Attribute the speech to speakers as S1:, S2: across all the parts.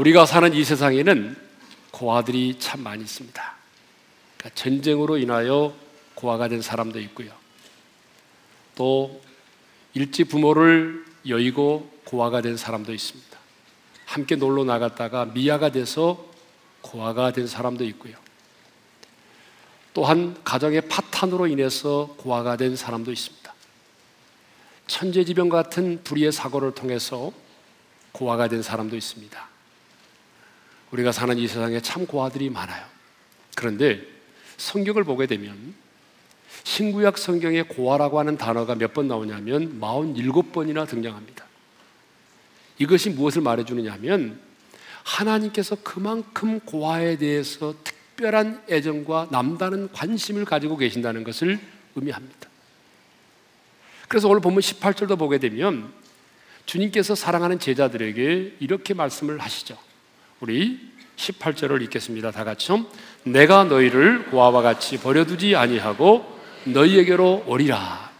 S1: 우리가 사는 이 세상에는 고아들이 참 많이 있습니다. 그러니까 전쟁으로 인하여 고아가 된 사람도 있고요. 또 일찍 부모를 여의고 고아가 된 사람도 있습니다. 함께 놀러 나갔다가 미아가 돼서 고아가 된 사람도 있고요. 또한 가정의 파탄으로 인해서 고아가 된 사람도 있습니다. 천재지변 같은 불의의 사고를 통해서 고아가 된 사람도 있습니다. 우리가 사는 이 세상에 참 고아들이 많아요. 그런데 성경을 보게 되면 신구약 성경에 고아라고 하는 단어가 몇 번 나오냐면 47번이나 등장합니다. 이것이 무엇을 말해주느냐 하면 하나님께서 그만큼 고아에 대해서 특별한 애정과 남다른 관심을 가지고 계신다는 것을 의미합니다. 그래서 오늘 보면 18절도 보게 되면 주님께서 사랑하는 제자들에게 이렇게 말씀을 하시죠. 우리 18절을 읽겠습니다. 다 같이요. 내가 너희를 고아와 같이 버려두지 아니하고 너희에게로 오리라.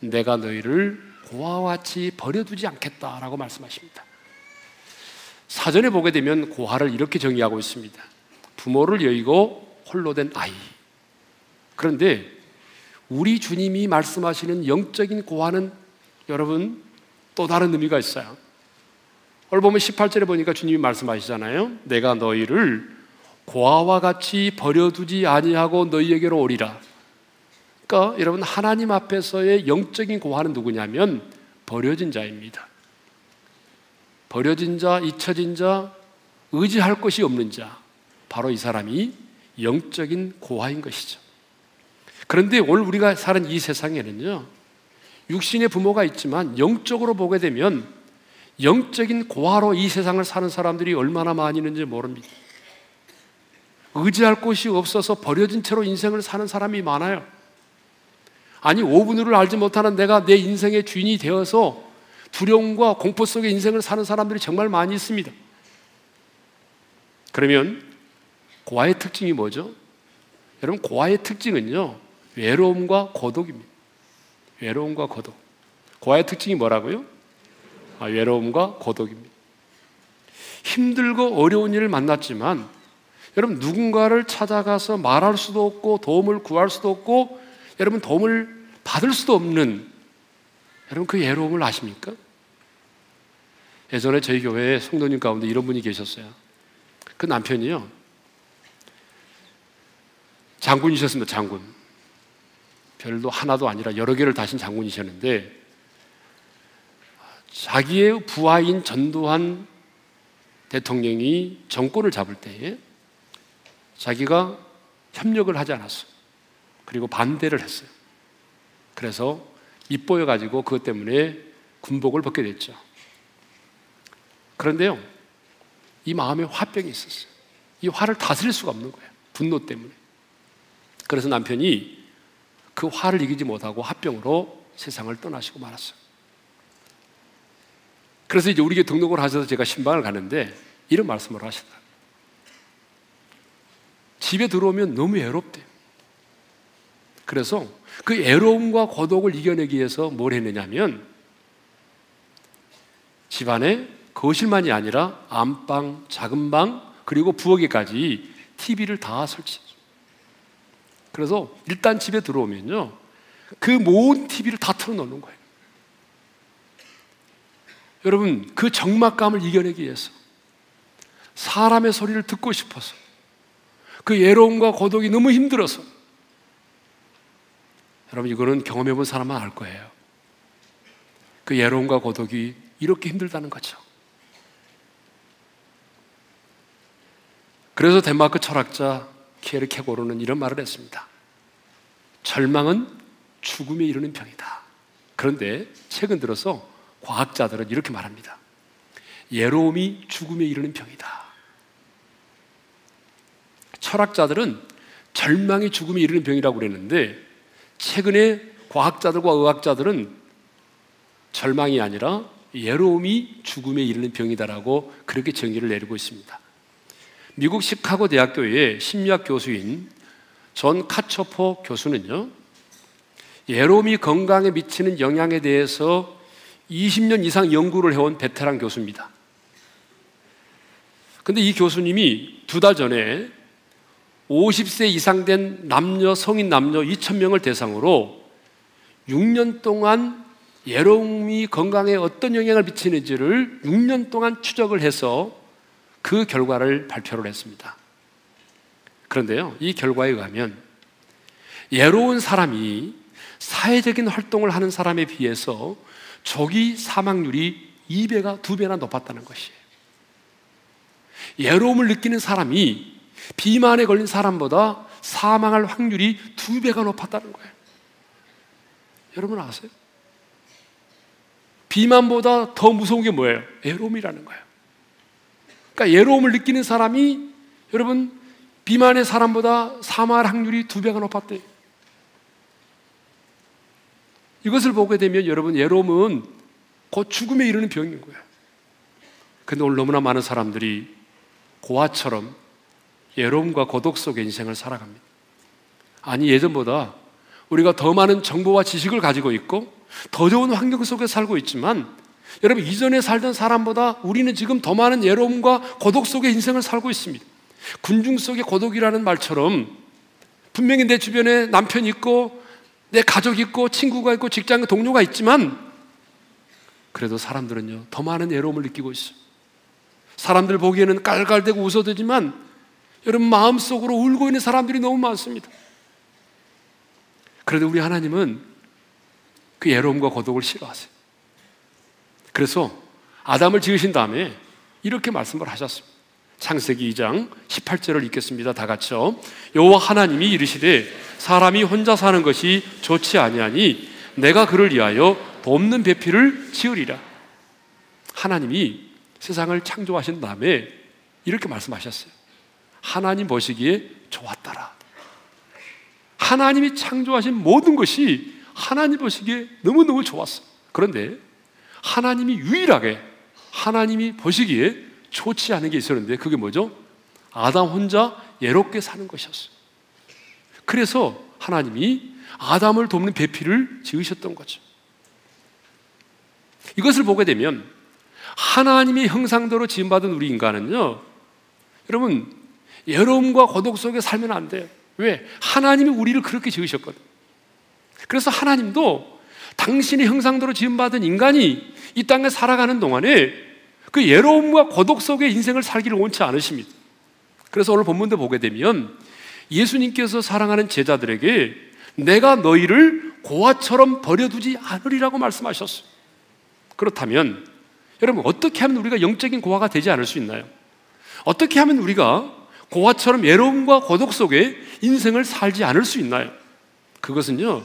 S1: 내가 너희를 고아와 같이 버려두지 않겠다라고 말씀하십니다. 사전에 보게 되면 고아를 이렇게 정의하고 있습니다. 부모를 여의고 홀로 된 아이. 그런데 우리 주님이 말씀하시는 영적인 고아는 여러분 또 다른 의미가 있어요. 오늘 보면 18절에 보니까 주님이 말씀하시잖아요. 내가 너희를 고아와 같이 버려두지 아니하고 너희에게로 오리라. 그러니까 여러분 하나님 앞에서의 영적인 고아는 누구냐면 버려진 자입니다. 버려진 자, 잊혀진 자, 의지할 것이 없는 자. 바로 이 사람이 영적인 고아인 것이죠. 그런데 오늘 우리가 사는 이 세상에는요. 육신의 부모가 있지만 영적으로 보게 되면 영적인 고아로 이 세상을 사는 사람들이 얼마나 많이 있는지 모릅니다. 의지할 곳이 없어서 버려진 채로 인생을 사는 사람이 많아요. 아니, 오분을 알지 못하는 내가 내 인생의 주인이 되어서 두려움과 공포 속에 인생을 사는 사람들이 정말 많이 있습니다. 그러면 고아의 특징이 뭐죠? 여러분, 고아의 특징은요, 외로움과 고독입니다. 외로움과 고독. 고아의 특징이 뭐라고요? 아, 외로움과 고독입니다. 힘들고 어려운 일을 만났지만, 여러분, 누군가를 찾아가서 말할 수도 없고, 도움을 구할 수도 없고, 여러분, 도움을 받을 수도 없는, 여러분, 그 외로움을 아십니까? 예전에 저희 교회에 성도님 가운데 이런 분이 계셨어요. 그 남편이요. 장군이셨습니다, 장군. 별도 하나도 아니라 여러 개를 다신 장군이셨는데, 자기의 부하인 전두환 대통령이 정권을 잡을 때에 자기가 협력을 하지 않았어요. 그리고 반대를 했어요. 그래서 입보여가지고 그것 때문에 군복을 벗게 됐죠. 그런데요, 이 마음에 화병이 있었어요. 이 화를 다스릴 수가 없는 거예요. 분노 때문에. 그래서 남편이 그 화를 이기지 못하고 화병으로 세상을 떠나시고 말았어요. 그래서 이제 우리에게 등록을 하셔서 제가 신방을 가는데 이런 말씀을 하시다. 집에 들어오면 너무 외롭대요. 그래서 그 애로움과 고독을 이겨내기 위해서 뭘 했느냐면 집안에 거실만이 아니라 안방, 작은 방, 그리고 부엌에까지 TV를 다 설치했죠. 그래서 일단 집에 들어오면요. 그 모든 TV를 다 틀어놓는 거예요. 여러분, 그 적막감을 이겨내기 위해서 사람의 소리를 듣고 싶어서 그 예로움과 고독이 너무 힘들어서 여러분, 이거는 경험해 본 사람만 알 거예요. 그 예로움과 고독이 이렇게 힘들다는 거죠. 그래서 덴마크 철학자 키에르 케고르는 이런 말을 했습니다. 절망은 죽음에 이르는 병이다. 그런데 최근 들어서 과학자들은 이렇게 말합니다. 외로움이 죽음에 이르는 병이다. 철학자들은 절망이 죽음에 이르는 병이라고 그랬는데 최근에 과학자들과 의학자들은 절망이 아니라 외로움이 죽음에 이르는 병이다라고 그렇게 정의를 내리고 있습니다. 미국 시카고 대학교의 심리학 교수인 존 카초포 교수는요, 예로움이 건강에 미치는 영향에 대해서 20년 이상 연구를 해온 베테랑 교수입니다. 근데 이 교수님이 두 달 전에 50세 이상 된 남녀, 성인 남녀 2,000명을 대상으로 6년 동안 예로움이 건강에 어떤 영향을 미치는지를 6년 동안 추적을 해서 그 결과를 발표를 했습니다. 그런데요, 이 결과에 의하면 예로운 사람이 사회적인 활동을 하는 사람에 비해서 조기 사망률이 2배가 2배나 높았다는 것이에요. 예로움을 느끼는 사람이 비만에 걸린 사람보다 사망할 확률이 2배가 높았다는 거예요. 여러분 아세요? 비만보다 더 무서운 게 뭐예요? 예로움이라는 거예요. 그러니까 예로움을 느끼는 사람이 여러분 비만의 사람보다 사망할 확률이 두 배가 높았대요. 이것을 보게 되면 여러분 예로움은 곧 죽음에 이르는 병인 거예요. 근데 오늘 너무나 많은 사람들이 고아처럼 예로움과 고독 속의 인생을 살아갑니다. 아니 예전보다 우리가 더 많은 정보와 지식을 가지고 있고 더 좋은 환경 속에 살고 있지만 여러분 이전에 살던 사람보다 우리는 지금 더 많은 예로움과 고독 속의 인생을 살고 있습니다. 군중 속의 고독이라는 말처럼 분명히 내 주변에 남편 있고 내 가족 있고 친구가 있고 직장 동료가 있지만 그래도 사람들은요 더 많은 외로움을 느끼고 있어요. 사람들 보기에는 깔깔대고 웃어대지만 여러분 마음속으로 울고 있는 사람들이 너무 많습니다. 그래도 우리 하나님은 그 외로움과 고독을 싫어하세요. 그래서 아담을 지으신 다음에 이렇게 말씀을 하셨습니다. 창세기 2장 18절을 읽겠습니다. 다 같이요. 여호와 하나님이 이르시되 사람이 혼자 사는 것이 좋지 아니하니 내가 그를 위하여 돕는 배필을 지으리라. 하나님이 세상을 창조하신 다음에 이렇게 말씀하셨어요. 하나님 보시기에 좋았더라. 하나님이 창조하신 모든 것이 하나님 보시기에 너무너무 좋았어. 그런데 하나님이 유일하게 하나님이 보시기에 좋지 않은 게 있었는데 그게 뭐죠? 아담 혼자 예롭게 사는 것이었어요. 그래서 하나님이 아담을 돕는 배필을 지으셨던 거죠. 이것을 보게 되면 하나님의 형상대로 지음받은 우리 인간은요, 여러분, 예로움과 고독 속에 살면 안 돼요. 왜? 하나님이 우리를 그렇게 지으셨거든. 그래서 하나님도 당신의 형상대로 지음받은 인간이 이 땅에 살아가는 동안에 그 예로움과 고독 속에 인생을 살기를 원치 않으십니다. 그래서 오늘 본문도 보게 되면 예수님께서 사랑하는 제자들에게 내가 너희를 고아처럼 버려두지 않으리라고 말씀하셨어요. 그렇다면 여러분 어떻게 하면 우리가 영적인 고아가 되지 않을 수 있나요? 어떻게 하면 우리가 고아처럼 예로움과 고독 속에 인생을 살지 않을 수 있나요? 그것은요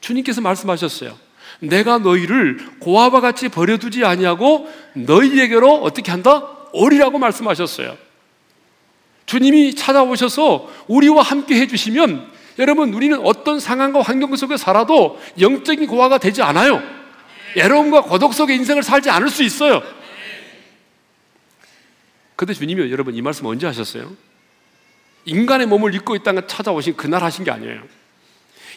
S1: 주님께서 말씀하셨어요. 내가 너희를 고아와 같이 버려두지 아니하고 너희에게로 어떻게 한다? 오리라고 말씀하셨어요. 주님이 찾아오셔서 우리와 함께 해주시면 여러분 우리는 어떤 상황과 환경 속에 살아도 영적인 고아가 되지 않아요. 애로움과 고독 속의 인생을 살지 않을 수 있어요. 근데 주님이 여러분 이 말씀 언제 하셨어요? 인간의 몸을 입고 있다가 찾아오신 그날 하신 게 아니에요.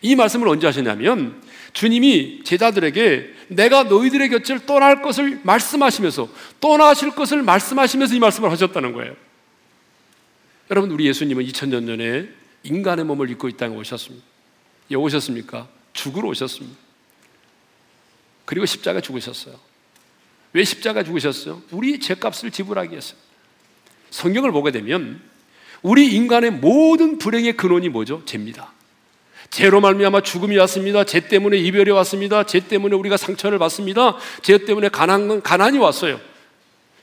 S1: 이 말씀을 언제 하셨냐면 주님이 제자들에게 내가 너희들의 곁을 떠날 것을 말씀하시면서 떠나실 것을 말씀하시면서 이 말씀을 하셨다는 거예요. 여러분 우리 예수님은 2000년 전에 인간의 몸을 입고 이 땅에 오셨습니다. 왜 오셨습니까? 죽으러 오셨습니다. 그리고 십자가 죽으셨어요. 왜 십자가 죽으셨어요? 우리 죄값을 지불하기 위해서. 성경을 보게 되면 우리 인간의 모든 불행의 근원이 뭐죠? 죄입니다. 죄로 말미암아 죽음이 왔습니다. 죄 때문에 이별이 왔습니다. 죄 때문에 우리가 상처를 받습니다. 죄 때문에 가난 가난이 왔어요.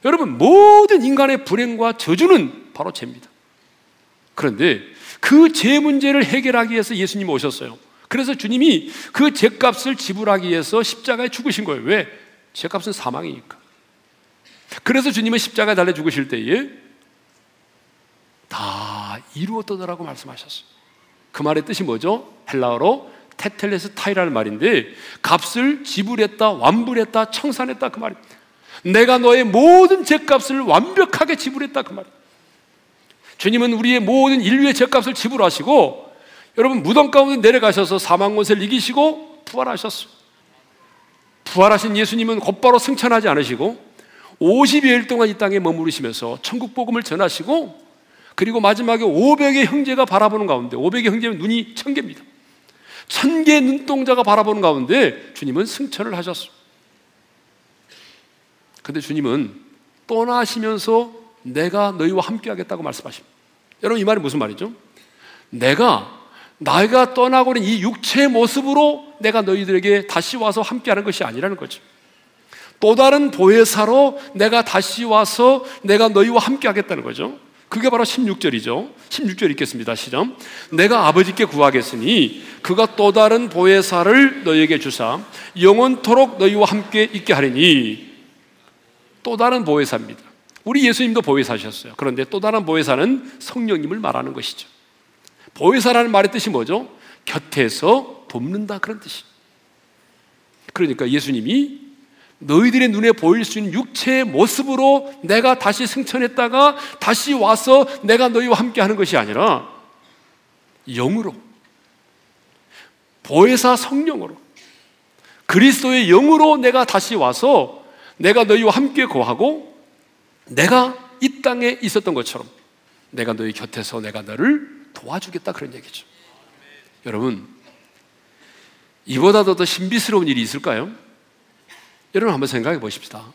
S1: 여러분 모든 인간의 불행과 저주는 바로 죄입니다. 그런데 그 죄 문제를 해결하기 위해서 예수님 오셨어요. 그래서 주님이 그 죄값을 지불하기 위해서 십자가에 죽으신 거예요. 왜? 죄값은 사망이니까. 그래서 주님은 십자가에 달려 죽으실 때에 다 이루었더라고 말씀하셨어요. 그 말의 뜻이 뭐죠? 헬라어로 테텔레스 타이라는 말인데 값을 지불했다, 완불했다, 청산했다 그 말입니다. 내가 너의 모든 죄값을 완벽하게 지불했다 그 말입니다. 주님은 우리의 모든 인류의 죄값을 지불하시고 여러분 무덤 가운데 내려가셔서 사망 권세를 이기시고 부활하셨어요. 부활하신 예수님은 곧바로 승천하지 않으시고 50여일 동안 이 땅에 머무르시면서 천국 복음을 전하시고 그리고 마지막에 500의 형제가 바라보는 가운데 500의 형제는 눈이 천 개입니다. 천 개의 눈동자가 바라보는 가운데 주님은 승천을 하셨습니다. 근데 주님은 떠나시면서 내가 너희와 함께 하겠다고 말씀하십니다. 여러분 이 말이 무슨 말이죠? 내가 나이가 떠나고 있는 이 육체의 모습으로 내가 너희들에게 다시 와서 함께 하는 것이 아니라는 거죠. 또 다른 보혜사로 내가 다시 와서 내가 너희와 함께 하겠다는 거죠. 그게 바로 16절이죠. 16절 읽겠습니다. 시점. 내가 아버지께 구하겠으니 그가 또 다른 보혜사를 너희에게 주사 영원토록 너희와 함께 있게 하리니 또 다른 보혜사입니다. 우리 예수님도 보혜사셨어요. 그런데 또 다른 보혜사는 성령님을 말하는 것이죠. 보혜사라는 말의 뜻이 뭐죠? 곁에서 돕는다 그런 뜻이. 그러니까 예수님이 너희들의 눈에 보일 수 있는 육체의 모습으로 내가 다시 승천했다가 다시 와서 내가 너희와 함께 하는 것이 아니라 영으로 보혜사 성령으로 그리스도의 영으로 내가 다시 와서 내가 너희와 함께 거하고 내가 이 땅에 있었던 것처럼 내가 너희 곁에서 내가 너를 도와주겠다 그런 얘기죠. 여러분 이보다도 더 신비스러운 일이 있을까요? 여러분 한번 생각해 보십시다.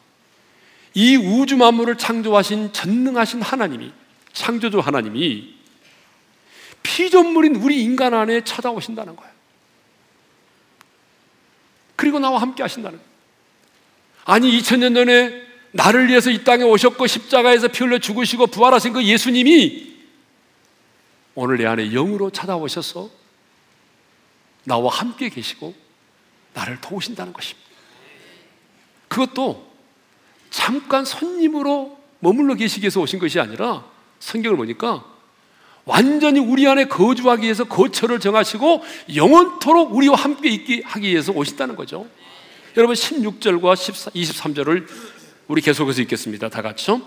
S1: 이 우주 만물을 창조하신 전능하신 하나님이 창조주 하나님이 피조물인 우리 인간 안에 찾아오신다는 거예요. 그리고 나와 함께 하신다는. 아니 2000년 전에 나를 위해서 이 땅에 오셨고 십자가에서 피 흘려 죽으시고 부활하신 그 예수님이 오늘 내 안에 영으로 찾아오셔서 나와 함께 계시고 나를 도우신다는 것입니다. 그것도 잠깐 손님으로 머물러 계시기 위해서 오신 것이 아니라 성경을 보니까 완전히 우리 안에 거주하기 위해서 거처를 정하시고 영원토록 우리와 함께 있게 하기 위해서 오신다는 거죠. 여러분 16절과 23절을 우리 계속해서 읽겠습니다. 다 같이요.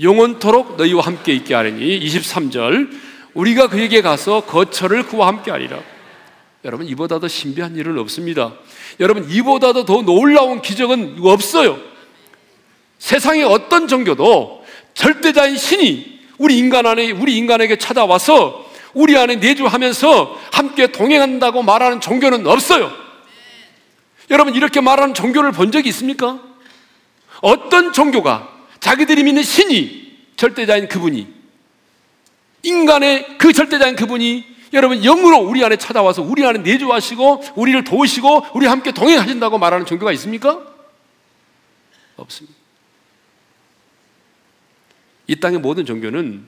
S1: 영원토록 너희와 함께 있게 하리니 23절 우리가 그에게 가서 거처를 그와 함께 하리라. 여러분 이보다 더 신비한 일은 없습니다. 여러분 이보다도 더 놀라운 기적은 없어요. 세상의 어떤 종교도 절대자인 신이 우리 인간 안에 우리 인간에게 찾아와서 우리 안에 내주하면서 함께 동행한다고 말하는 종교는 없어요. 여러분 이렇게 말하는 종교를 본 적이 있습니까? 어떤 종교가 자기들이 믿는 신이 절대자인 그분이 인간의 그 절대자인 그분이 여러분 영으로 우리 안에 찾아와서 우리 안에 내주하시고 우리를 도우시고 우리 함께 동행하신다고 말하는 종교가 있습니까? 없습니다. 이 땅의 모든 종교는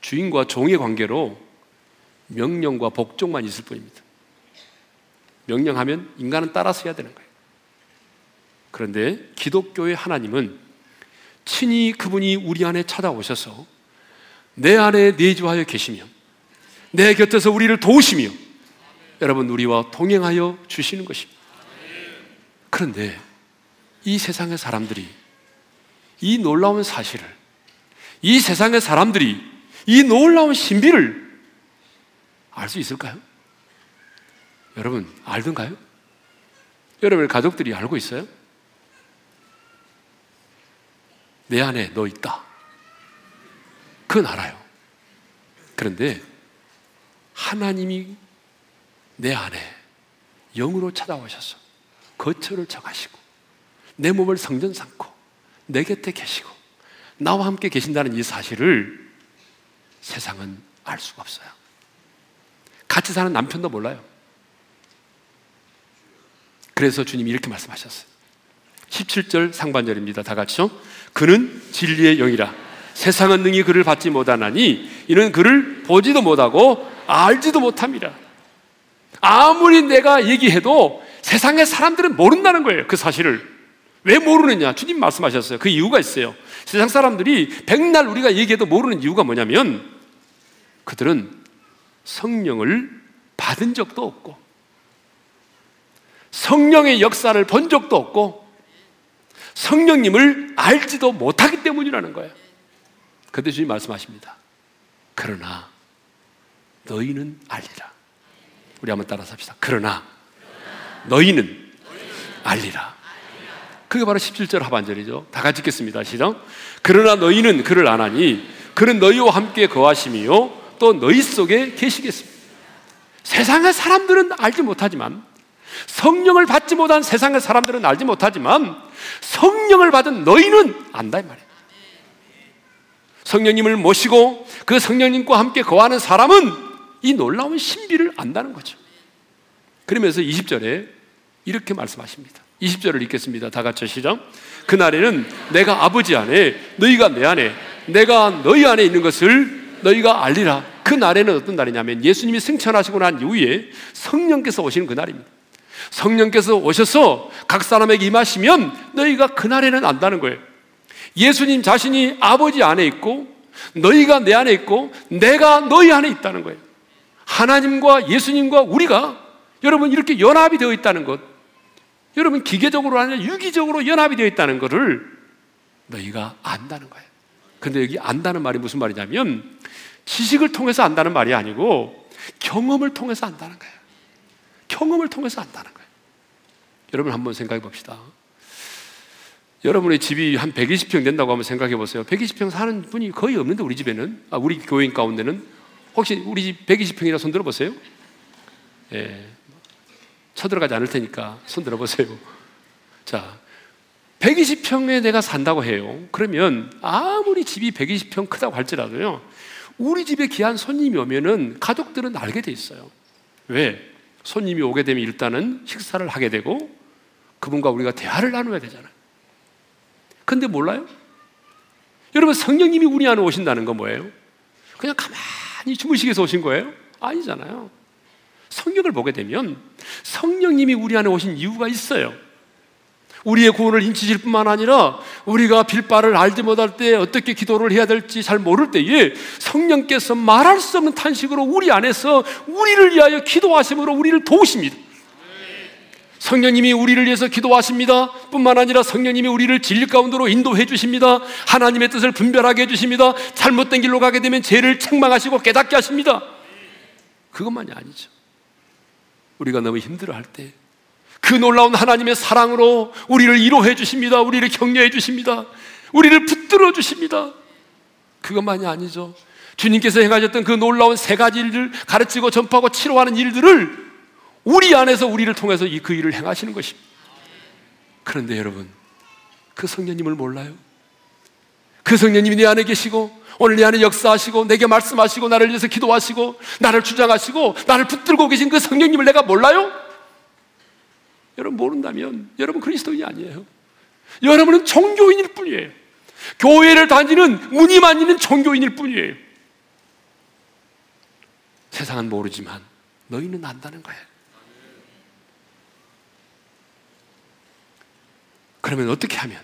S1: 주인과 종의 관계로 명령과 복종만 있을 뿐입니다. 명령하면 인간은 따라서 해야 되는 거예요. 그런데 기독교의 하나님은 친히 그분이 우리 안에 찾아오셔서 내 안에 내주하여 계시며 내 곁에서 우리를 도우시며 여러분 우리와 동행하여 주시는 것입니다. 그런데 이 세상의 사람들이 이 놀라운 사실을 이 세상의 사람들이 이 놀라운 신비를 알 수 있을까요? 여러분 알던가요? 여러분의 가족들이 알고 있어요? 내 안에 너 있다. 그건 알아요. 그런데 하나님이 내 안에 영으로 찾아오셔서 거처를 정하시고 내 몸을 성전 삼고 내 곁에 계시고 나와 함께 계신다는 이 사실을 세상은 알 수가 없어요. 같이 사는 남편도 몰라요. 그래서 주님이 이렇게 말씀하셨어요. 17절 상반절입니다. 다 같이요. 그는 진리의 영이라. 세상은 능히 그를 받지 못하나니 이는 그를 보지도 못하고 알지도 못합니다. 아무리 내가 얘기해도 세상의 사람들은 모른다는 거예요. 그 사실을. 왜 모르느냐? 주님 말씀하셨어요. 그 이유가 있어요. 세상 사람들이 백날 우리가 얘기해도 모르는 이유가 뭐냐면 그들은 성령을 받은 적도 없고 성령의 역사를 본 적도 없고 성령님을 알지도 못하기 때문이라는 거예요. 그때 주님 말씀하십니다. 그러나 너희는 알리라. 우리 한번 따라서 합시다. 그러나 너희는 알리라. 그게 바로 17절 하반절이죠. 다 같이 읽겠습니다. 시작. 그러나 너희는 그를 안 하니 그는 너희와 함께 거하심이요 또 너희 속에 계시겠습니다. 세상의 사람들은 알지 못하지만 성령을 받지 못한 세상의 사람들은 알지 못하지만 성령을 받은 너희는 안다 이 말이에요. 성령님을 모시고 그 성령님과 함께 거하는 사람은 이 놀라운 신비를 안다는 거죠. 그러면서 20절에 이렇게 말씀하십니다. 20절을 읽겠습니다. 다 같이 시작. 그날에는 내가 아버지 안에 너희가 내 안에 내가 너희 안에 있는 것을 너희가 알리라. 그 날에는 어떤 날이냐면 예수님이 승천하시고 난 이후에 성령께서 오시는 그 날입니다. 성령께서 오셔서 각 사람에게 임하시면 너희가 그날에는 안다는 거예요. 예수님 자신이 아버지 안에 있고 너희가 내 안에 있고 내가 너희 안에 있다는 거예요. 하나님과 예수님과 우리가 여러분 이렇게 연합이 되어 있다는 것. 여러분 기계적으로 아니라 유기적으로 연합이 되어 있다는 것을 너희가 안다는 거예요. 근데 여기 안다는 말이 무슨 말이냐면 지식을 통해서 안다는 말이 아니고 경험을 통해서 안다는 거예요. 경험을 통해서 안다는 거예요. 여러분 한번 생각해 봅시다. 여러분의 집이 한 120평 된다고 한번 생각해 보세요. 120평 사는 분이 거의 없는데 우리 집에는 아, 우리 교인 가운데는 혹시 우리 집 120평이라 손 들어보세요. 예, 쳐들어가지 않을 테니까 손 들어보세요. 자, 120평에 내가 산다고 해요. 그러면 아무리 집이 120평 크다고 할지라도요, 우리 집에 귀한 손님이 오면은 가족들은 알게 돼 있어요. 왜? 손님이 오게 되면 일단은 식사를 하게 되고 그분과 우리가 대화를 나눠야 되잖아요. 근데 몰라요? 여러분 성령님이 우리 안에 오신다는 건 뭐예요? 그냥 가만 히 주무시게서 오신 거예요? 아니잖아요. 성경을 보게 되면 성령님이 우리 안에 오신 이유가 있어요. 우리의 구원을 인치실 뿐만 아니라 우리가 빌바를 알지 못할 때 어떻게 기도를 해야 될지 잘 모를 때에 성령께서 말할 수 없는 탄식으로 우리 안에서 우리를 위하여 기도하심으로 우리를 도우십니다. 성령님이 우리를 위해서 기도하십니다. 뿐만 아니라 성령님이 우리를 진리 가운데로 인도해 주십니다. 하나님의 뜻을 분별하게 해 주십니다. 잘못된 길로 가게 되면 죄를 책망하시고 깨닫게 하십니다. 그것만이 아니죠. 우리가 너무 힘들어 할 때 그 놀라운 하나님의 사랑으로 우리를 위로해 주십니다. 우리를 격려해 주십니다. 우리를 붙들어 주십니다. 그것만이 아니죠. 주님께서 행하셨던 그 놀라운 세 가지 일을 가르치고 전파하고 치료하는 일들을 우리 안에서 우리를 통해서 이 그 일을 행하시는 것입니다. 그런데 여러분, 그 성령님을 몰라요? 그 성령님이 내 안에 계시고 오늘 내 안에 역사하시고 내게 말씀하시고 나를 위해서 기도하시고 나를 주장하시고 나를 붙들고 계신 그 성령님을 내가 몰라요? 여러분 모른다면 여러분 그리스도인이 아니에요. 여러분은 종교인일 뿐이에요. 교회를 다니는 무늬만 있는 종교인일 뿐이에요. 세상은 모르지만 너희는 안다는 거예요. 그러면 어떻게 하면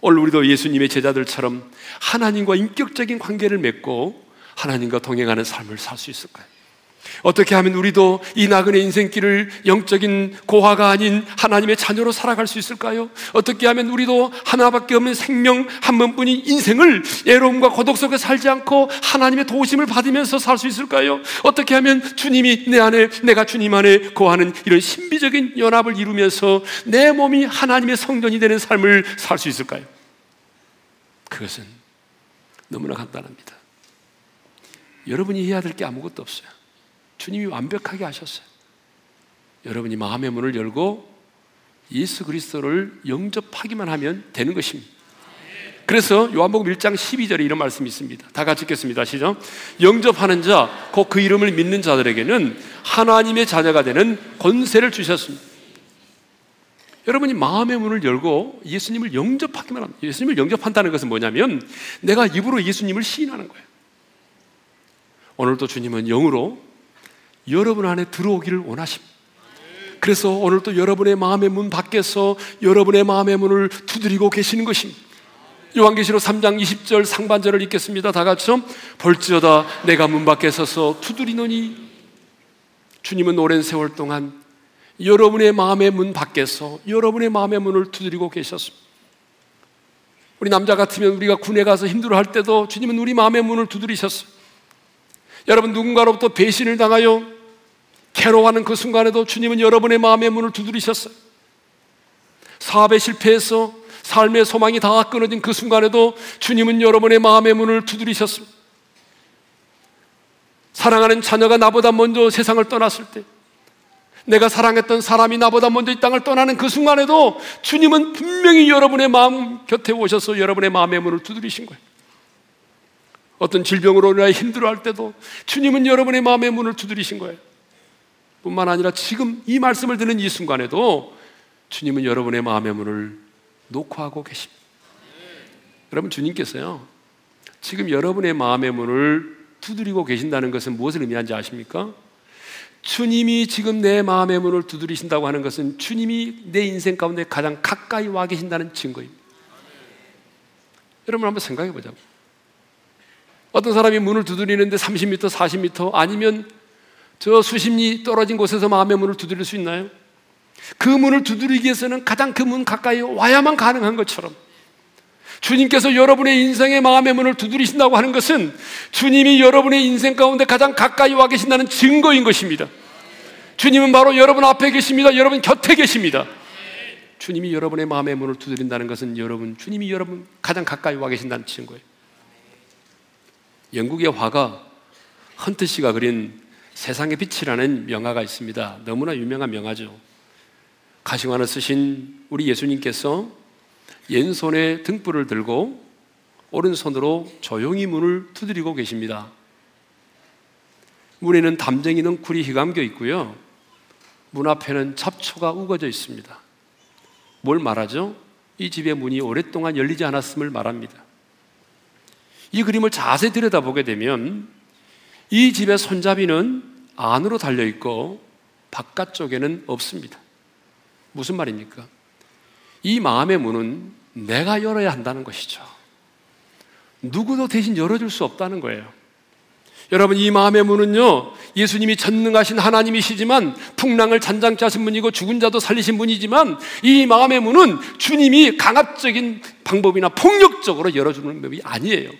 S1: 오늘 우리도 예수님의 제자들처럼 하나님과 인격적인 관계를 맺고 하나님과 동행하는 삶을 살 수 있을까요? 어떻게 하면 우리도 이 나그네 인생길을 영적인 고화가 아닌 하나님의 자녀로 살아갈 수 있을까요? 어떻게 하면 우리도 하나밖에 없는 생명 한 번뿐인 인생을 애로움과 고독 속에 살지 않고 하나님의 도우심을 받으면서 살 수 있을까요? 어떻게 하면 주님이 내 안에 내가 주님 안에 거하는 이런 신비적인 연합을 이루면서 내 몸이 하나님의 성전이 되는 삶을 살 수 있을까요? 그것은 너무나 간단합니다. 여러분이 해야 될 게 아무것도 없어요. 주님이 완벽하게 하셨어요. 여러분이 마음의 문을 열고 예수 그리스도를 영접하기만 하면 되는 것입니다. 그래서 요한복음 1장 12절에 이런 말씀이 있습니다. 다 같이 읽겠습니다. 시작. 영접하는 자, 곧 그 이름을 믿는 자들에게는 하나님의 자녀가 되는 권세를 주셨습니다. 여러분이 마음의 문을 열고 예수님을 영접하기만 합니다. 예수님을 영접한다는 것은 뭐냐면 내가 입으로 예수님을 시인하는 거예요. 오늘도 주님은 영으로 여러분 안에 들어오기를 원하십니다. 그래서 오늘도 여러분의 마음의 문 밖에서 여러분의 마음의 문을 두드리고 계시는 것입니다. 요한계시록 3장 20절 상반절을 읽겠습니다. 다 같이 볼지어다 내가 문 밖에 서서 두드리노니 주님은 오랜 세월 동안 여러분의 마음의 문 밖에서 여러분의 마음의 문을 두드리고 계셨습니다. 우리 남자 같으면 우리가 군에 가서 힘들어할 때도 주님은 우리 마음의 문을 두드리셨어요. 여러분 누군가로부터 배신을 당하여 괴로워하는 그 순간에도 주님은 여러분의 마음의 문을 두드리셨어요. 사업에 실패해서 삶의 소망이 다 끊어진 그 순간에도 주님은 여러분의 마음의 문을 두드리셨습니다. 사랑하는 자녀가 나보다 먼저 세상을 떠났을 때, 내가 사랑했던 사람이 나보다 먼저 이 땅을 떠나는 그 순간에도 주님은 분명히 여러분의 마음 곁에 오셔서 여러분의 마음의 문을 두드리신 거예요. 어떤 질병으로 인하여 힘들어할 때도 주님은 여러분의 마음의 문을 두드리신 거예요. 뿐만 아니라 지금 이 말씀을 듣는 이 순간에도 주님은 여러분의 마음의 문을 녹화하고 계십니다. 여러분 주님께서요. 지금 여러분의 마음의 문을 두드리고 계신다는 것은 무엇을 의미하는지 아십니까? 주님이 지금 내 마음의 문을 두드리신다고 하는 것은 주님이 내 인생 가운데 가장 가까이 와 계신다는 증거입니다. 여러분 한번 생각해 보자고. 어떤 사람이 문을 두드리는데 30m, 40m 아니면 저 수십 리 떨어진 곳에서 마음의 문을 두드릴 수 있나요? 그 문을 두드리기 위해서는 가장 그 문 가까이 와야만 가능한 것처럼 주님께서 여러분의 인생의 마음의 문을 두드리신다고 하는 것은 주님이 여러분의 인생 가운데 가장 가까이 와 계신다는 증거인 것입니다. 주님은 바로 여러분 앞에 계십니다. 여러분 곁에 계십니다. 주님이 여러분의 마음의 문을 두드린다는 것은 여러분, 주님이 여러분 가장 가까이 와 계신다는 증거예요. 영국의 화가 헌트 씨가 그린 세상의 빛이라는 명화가 있습니다. 너무나 유명한 명화죠. 가시관을 쓰신 우리 예수님께서 왼손에 등불을 들고 오른손으로 조용히 문을 두드리고 계십니다. 문에는 담쟁이 넝쿨이 휘감겨 있고요. 문 앞에는 잡초가 우거져 있습니다. 뭘 말하죠? 이 집의 문이 오랫동안 열리지 않았음을 말합니다. 이 그림을 자세히 들여다보게 되면 이 집의 손잡이는 안으로 달려 있고 바깥쪽에는 없습니다. 무슨 말입니까? 이 마음의 문은 내가 열어야 한다는 것이죠. 누구도 대신 열어줄 수 없다는 거예요. 여러분, 이 마음의 문은요, 예수님이 전능하신 하나님이시지만, 풍랑을 잔장케 하신 분이고, 죽은 자도 살리신 분이지만, 이 마음의 문은 주님이 강압적인 방법이나 폭력적으로 열어주는 법이 아니에요.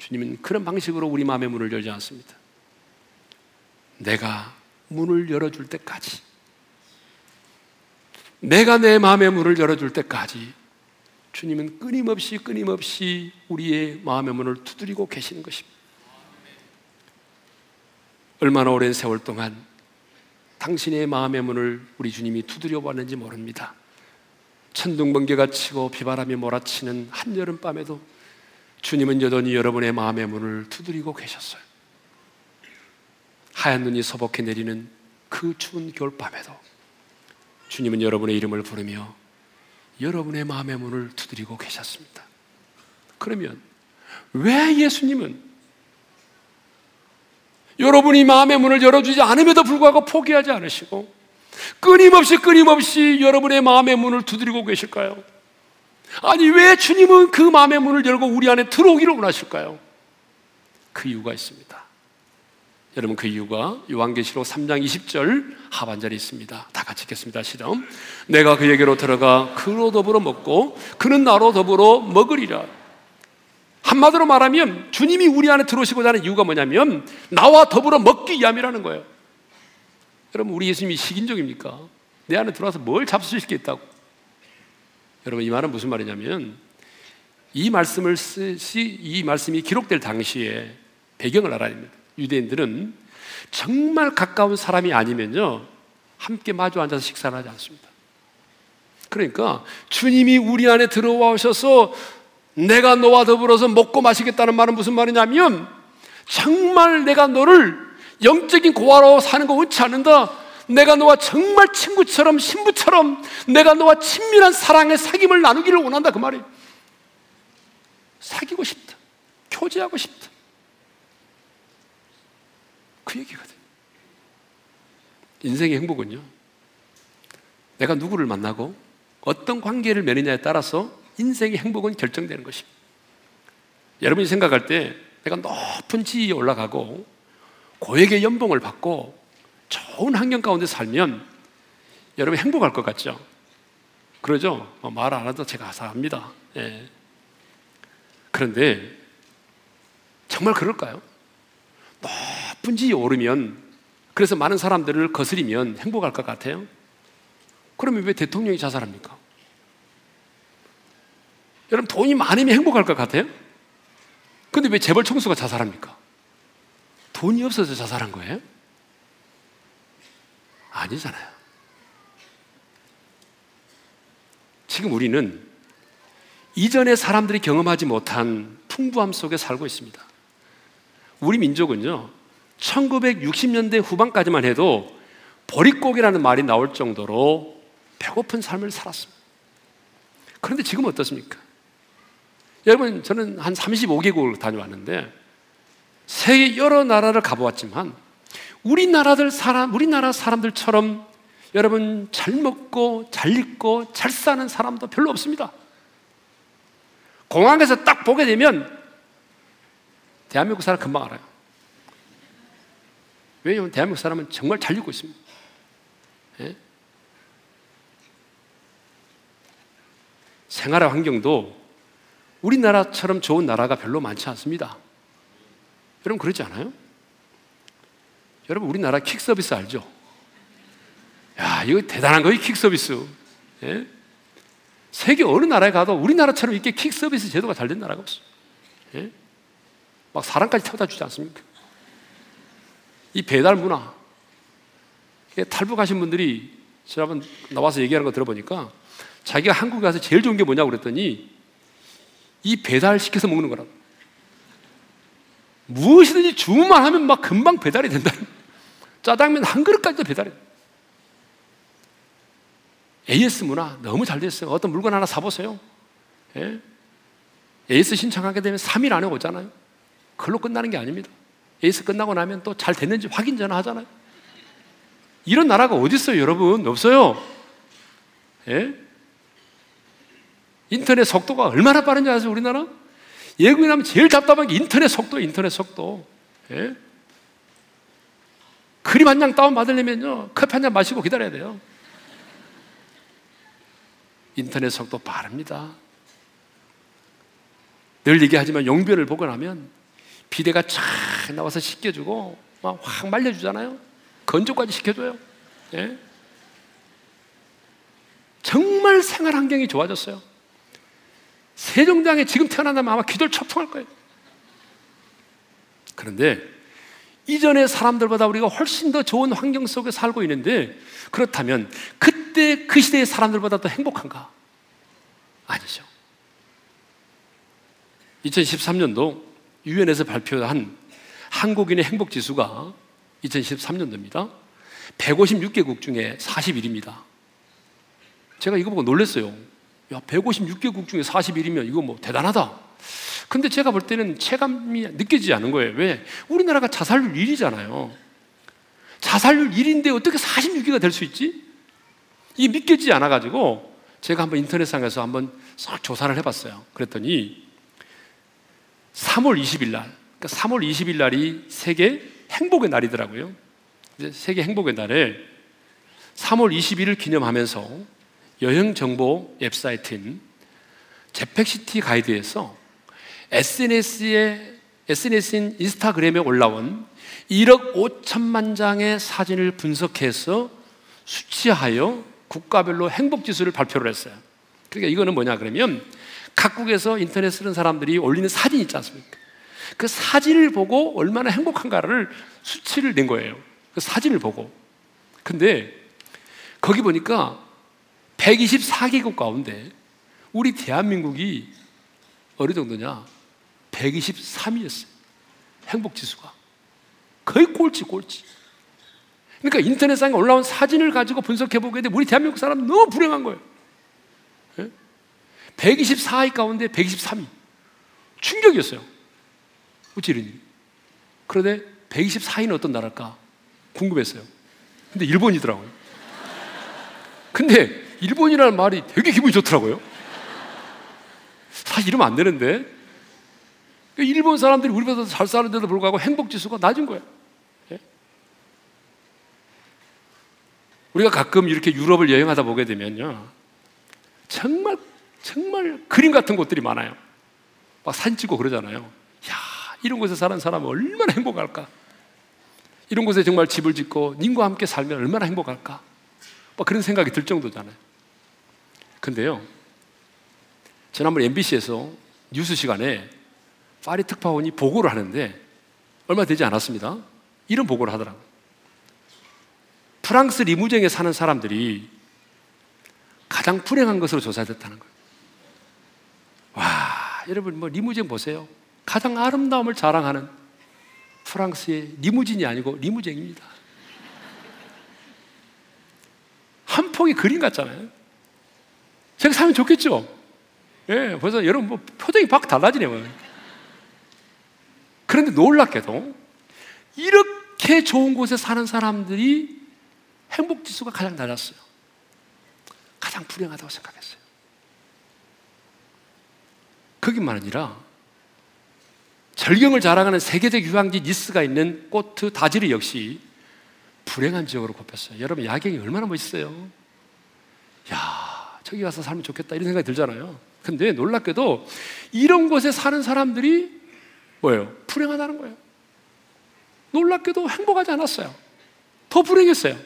S1: 주님은 그런 방식으로 우리 마음의 문을 열지 않습니다. 내가 문을 열어줄 때까지, 내가 내 마음의 문을 열어줄 때까지 주님은 끊임없이 끊임없이 우리의 마음의 문을 두드리고 계시는 것입니다. 얼마나 오랜 세월 동안 당신의 마음의 문을 우리 주님이 두드려 왔는지 모릅니다. 천둥번개가 치고 비바람이 몰아치는 한여름 밤에도 주님은 여전히 여러분의 마음의 문을 두드리고 계셨어요. 하얀 눈이 소복해 내리는 그 추운 겨울밤에도 주님은 여러분의 이름을 부르며 여러분의 마음의 문을 두드리고 계셨습니다. 그러면 왜 예수님은 여러분이 마음의 문을 열어주지 않음에도 불구하고 포기하지 않으시고 끊임없이 끊임없이 여러분의 마음의 문을 두드리고 계실까요? 아니, 왜 주님은 그 마음의 문을 열고 우리 안에 들어오기를 원하실까요? 그 이유가 있습니다. 여러분 그 이유가 요한계시록 3장 20절 하반절에 있습니다. 다 같이 읽겠습니다. 시작. 내가 그에게로 들어가 그로 더불어 먹고 그는 나로 더불어 먹으리라. 한마디로 말하면 주님이 우리 안에 들어오시고자 하는 이유가 뭐냐면 나와 더불어 먹기 위함이라는 거예요. 여러분 우리 예수님이 식인종입니까? 내 안에 들어와서 뭘 잡수실 게 있다고? 여러분 이 말은 무슨 말이냐면 이 말씀을 쓰시 이 말씀이 기록될 당시에 배경을 알아야 됩니다. 유대인들은 정말 가까운 사람이 아니면요 함께 마주 앉아서 식사를 하지 않습니다. 그러니까 주님이 우리 안에 들어와 오셔서 내가 너와 더불어서 먹고 마시겠다는 말은 무슨 말이냐면 정말 내가 너를 영적인 고아로 사는 거 원치 않는다. 내가 너와 정말 친구처럼 신부처럼 내가 너와 친밀한 사랑의 사귐을 나누기를 원한다 그 말이에요. 사귀고 싶다. 교제하고 싶다. 그 얘기거든. 인생의 행복은요. 내가 누구를 만나고 어떤 관계를 맺느냐에 따라서 인생의 행복은 결정되는 것입니다. 여러분이 생각할 때 내가 높은 지위에 올라가고 고액의 연봉을 받고 좋은 환경 가운데 살면 여러분 행복할 것 같죠? 그러죠? 뭐 말안 해도 제가 아사합니다. 예. 그런데 정말 그럴까요? 높은 지에 오르면 그래서 많은 사람들을 거스리면 행복할 것 같아요? 그러면 왜 대통령이 자살합니까? 여러분 돈이 많으면 행복할 것 같아요? 근데 왜 재벌 총수가 자살합니까? 돈이 없어서 자살한 거예요? 아니잖아요. 지금 우리는 이전에 사람들이 경험하지 못한 풍부함 속에 살고 있습니다. 우리 민족은요, 1960년대 후반까지만 해도 보릿고기라는 말이 나올 정도로 배고픈 삶을 살았습니다. 그런데 지금 어떻습니까? 여러분, 저는 한 35개국을 다녀왔는데, 세계 여러 나라를 가보았지만, 우리나라들 사람, 우리나라 사람들처럼 여러분 잘 먹고 잘 입고 잘 사는 사람도 별로 없습니다. 공항에서 딱 보게 되면 대한민국 사람 금방 알아요. 왜냐하면 대한민국 사람은 정말 잘 입고 있습니다. 예? 생활의 환경도 우리나라처럼 좋은 나라가 별로 많지 않습니다. 여러분 그렇지 않아요? 여러분 우리나라 킥 서비스 알죠? 야 이거 대단한 거예요 킥 서비스. 예? 세계 어느 나라에 가도 우리나라처럼 이렇게 킥 서비스 제도가 잘 된 나라가 없어요. 예? 막 사람까지 태워다 주지 않습니까? 이 배달 문화. 탈북하신 분들이 한번 나와서 얘기하는 거 들어보니까 자기가 한국에 가서 제일 좋은 게 뭐냐고 그랬더니 이 배달 시켜서 먹는 거라고. 무엇이든지 주문만 하면 막 금방 배달이 된다. 짜장면 한 그릇까지도 배달해. AS 문화 너무 잘 됐어요. 어떤 물건 하나 사보세요. 예? AS 신청하게 되면 3일 안에 오잖아요. 그걸로 끝나는 게 아닙니다. AS 끝나고 나면 또 잘 됐는지 확인 전화 하잖아요. 이런 나라가 어디 있어요, 여러분? 없어요. 예? 인터넷 속도가 얼마나 빠른지 아세요, 우리나라? 예국에 하면 제일 답답한 게 인터넷 속도, 인터넷 속도. 예? 그림 한 장 다운받으려면요, 커피 한 잔 마시고 기다려야 돼요. 인터넷 속도 빠릅니다. 늘 얘기하지만 용변을 나면 비대가 쫙 나와서 씻겨주고 막 확 말려주잖아요. 건조까지 시켜줘요. 예? 정말 생활 환경이 좋아졌어요. 세종장에 지금 태어난다면 아마 기도를 초풍할 거예요. 그런데 이전의 사람들보다 우리가 훨씬 더 좋은 환경 속에 살고 있는데 그렇다면 그때 그 시대의 사람들보다 더 행복한가? 아니죠. 2013년도 유엔에서 발표한 한국인의 행복 지수가 2013년도입니다. 156개국 중에 41입니다. 제가 이거 보고 놀랐어요. 야, 156개국 중에 41이면 이거 뭐 대단하다. 근데 제가 볼 때는 체감이 느껴지지 않은 거예요. 왜? 우리나라가 자살률 1위잖아요. 자살률 1인데 어떻게 46위가 될 수 있지? 이게 믿겨지지 않아가지고 제가 한번 인터넷상에서 한번 싹 조사를 해봤어요. 그랬더니 3월 20일 날, 그러니까 3월 20일 날이 세계 행복의 날이더라고요. 세계 행복의 날에 3월 20일을 기념하면서 여행 정보 웹사이트인 제팩시티 가이드에서 SNS에 SNS인 인스타그램에 올라온 1억 5천만 장의 사진을 분석해서 수치하여 국가별로 행복 지수를 발표를 했어요. 그러니까 이거는 뭐냐 그러면 각국에서 인터넷 쓰는 사람들이 올리는 사진 있지 않습니까? 그 사진을 보고 얼마나 행복한가를 수치를 낸 거예요. 그 사진을 보고. 근데 거기 보니까 124개국 가운데 우리 대한민국이 어느 정도냐? 123이었어요. 행복 지수가. 거의 꼴찌, 꼴찌. 그러니까 인터넷상에 올라온 사진을 가지고 분석해 보게 되면 우리 대한민국 사람 너무 불행한 거예요. 124위 가운데 123위. 충격이었어요. 이러니? 그런데 124위는 어떤 나라일까? 궁금했어요. 근데 일본이더라고요. 근데 일본이라는 말이 되게 기분이 좋더라고요. 사실 이러면 안 되는데. 그러니까 일본 사람들이 우리보다 잘 사는데도 불구하고 행복 지수가 낮은 거예요. 예? 우리가 가끔 이렇게 유럽을 여행하다 보게 되면요. 정말 정말 그림 같은 곳들이 많아요. 막 사진 찍고 그러잖아요. 야, 이런 곳에 사는 사람은 얼마나 행복할까? 이런 곳에 정말 집을 짓고 님과 함께 살면 얼마나 행복할까? 뭐 그런 생각이 들 정도잖아요. 근데요, 지난번 MBC에서 뉴스 시간에 파리 특파원이 보고를 하는데 얼마 되지 않았습니다. 이런 보고를 하더라고요. 프랑스 리무쟁에 사는 사람들이 가장 불행한 것으로 조사됐다는 거예요. 와, 여러분 뭐 리무쟁 보세요. 가장 아름다움을 자랑하는 프랑스의 리무진이 아니고 리무쟁입니다. 한 폭의 그림 같잖아요. 제가 살면 좋겠죠? 예, 벌써 여러분 뭐 표정이 확 달라지네요. 그런데 놀랍게도 이렇게 좋은 곳에 사는 사람들이 행복 지수가 가장 낮았어요. 가장 불행하다고 생각했어요. 거기만 아니라 절경을 자랑하는 세계적 유황지 니스가 있는 꼬트 다지르 역시 불행한 지역으로 꼽혔어요. 여러분 야경이 얼마나 멋있어요. 야, 저기 가서 살면 좋겠다 이런 생각이 들잖아요. 근데 놀랍게도 이런 곳에 사는 사람들이 뭐예요? 불행하다는 거예요. 놀랍게도 행복하지 않았어요. 더 불행했어요.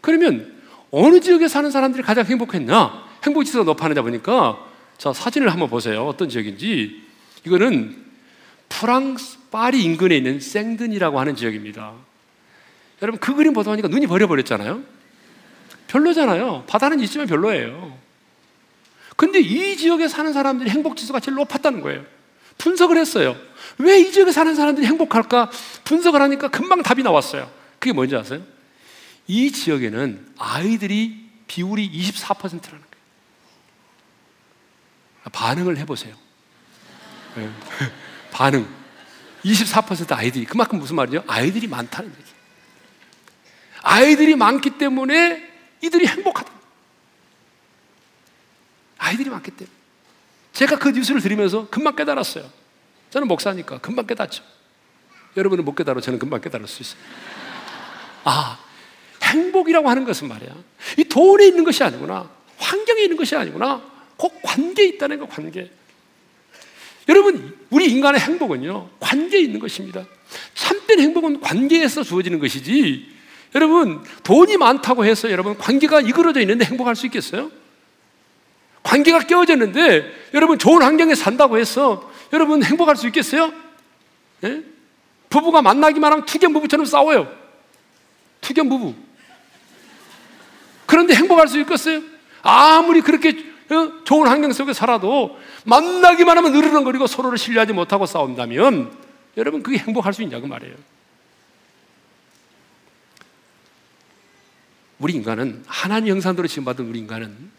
S1: 그러면 어느 지역에 사는 사람들이 가장 행복했나? 행복 지수가 높아느냐 보니까 자, 사진을 한번 보세요. 어떤 지역인지. 이거는 프랑스 파리 인근에 있는 생든이라고 하는 지역입니다. 여러분 그 그림 보다 보니까 눈이 버려버렸잖아요. 별로잖아요. 바다는 있지만 별로예요. 근데 이 지역에 사는 사람들이 행복 지수가 제일 높았다는 거예요. 분석을 했어요. 왜 이 지역에 사는 사람들이 행복할까? 분석을 하니까 금방 답이 나왔어요. 그게 뭔지 아세요? 이 지역에는 아이들이 비율이 24%라는 거예요. 반응을 해보세요. 네. 반응. 24% 아이들이. 그만큼 무슨 말이죠? 아이들이 많다는 얘기. 아이들이 많기 때문에 이들이 행복하다. 아이들이 많기 때문에. 제가 그 뉴스를 들으면서 금방 깨달았어요. 저는 목사니까 금방 깨닫죠. 여러분은 못 깨달아. 저는 금방 깨달을 수 있어요. 아, 행복이라고 하는 것은 말이야. 이 돈에 있는 것이 아니구나. 환경에 있는 것이 아니구나. 꼭 관계에 있다는 거, 관계. 여러분, 우리 인간의 행복은요, 관계에 있는 것입니다. 참된 행복은 관계에서 주어지는 것이지, 여러분, 돈이 많다고 해서 여러분, 관계가 이그러져 있는데 행복할 수 있겠어요? 관계가 깨어졌는데, 여러분, 좋은 환경에 산다고 해서, 여러분, 행복할 수 있겠어요? 예? 부부가 만나기만 하면 투견 부부처럼 싸워요. 투견 부부. 그런데 행복할 수 있겠어요? 아무리 그렇게 어? 좋은 환경 속에 살아도 만나기만 하면 으르렁거리고 서로를 신뢰하지 못하고 싸운다면 여러분 그게 행복할 수 있냐고 말이에요. 우리 인간은 하나님 형상대로 지음받은 우리 인간은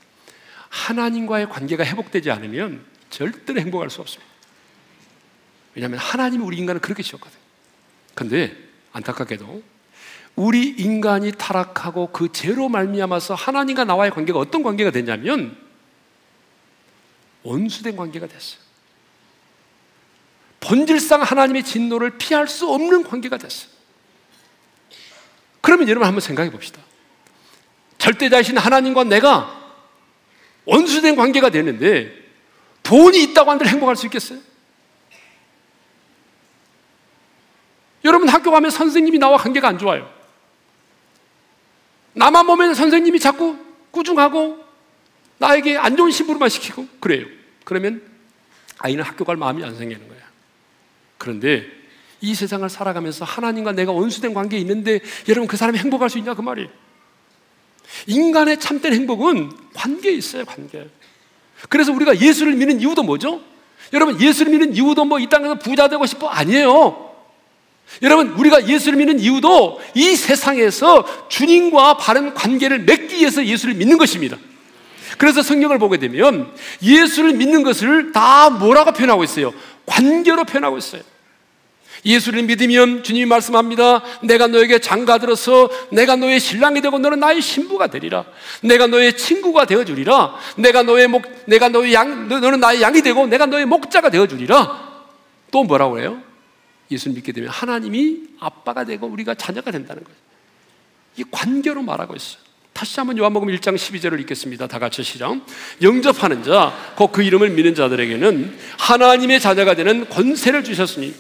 S1: 하나님과의 관계가 회복되지 않으면 절대로 행복할 수 없습니다. 왜냐하면 하나님이 우리 인간을 그렇게 지었거든요. 근데 안타깝게도 우리 인간이 타락하고 그 죄로 말미암아서 하나님과 나와의 관계가 어떤 관계가 되냐면 원수된 관계가 됐어요. 본질상 하나님의 진노를 피할 수 없는 관계가 됐어요. 그러면 여러분 한번 생각해 봅시다. 절대자신 하나님과 내가 원수된 관계가 되는데 돈이 있다고 한들 행복할 수 있겠어요? 여러분 학교 가면 선생님이 나와 관계가 안 좋아요. 나만 보면 선생님이 자꾸 꾸중하고 나에게 안 좋은 심부름만 시키고 그래요. 그러면 아이는 학교 갈 마음이 안 생기는 거야. 그런데 이 세상을 살아가면서 하나님과 내가 원수된 관계에 있는데 여러분 그 사람이 행복할 수 있냐 그 말이. 인간의 참된 행복은 관계에 있어요, 관계. 그래서 우리가 예수를 믿는 이유도 뭐죠? 여러분 예수를 믿는 이유도 뭐 이 땅에서 부자 되고 싶어 아니에요. 여러분, 우리가 예수를 믿는 이유도 이 세상에서 주님과 바른 관계를 맺기 위해서 예수를 믿는 것입니다. 그래서 성경을 보게 되면 예수를 믿는 것을 다 뭐라고 표현하고 있어요? 관계로 표현하고 있어요. 예수를 믿으면 주님이 말씀합니다. 내가 너에게 장가 들어서 내가 너의 신랑이 되고 너는 나의 신부가 되리라. 내가 너의 친구가 되어 주리라. 내가 너의 목 내가 너의 양 너는 나의 양이 되고 내가 너의 목자가 되어 주리라. 또 뭐라고 해요? 예수를 믿게 되면 하나님이 아빠가 되고 우리가 자녀가 된다는 거예요. 이 관계로 말하고 있어요. 다시 한번 요한복음 1장 12절을 읽겠습니다. 다 같이 시작. 영접하는 자, 곧 그 이름을 믿는 자들에게는 하나님의 자녀가 되는 권세를 주셨으니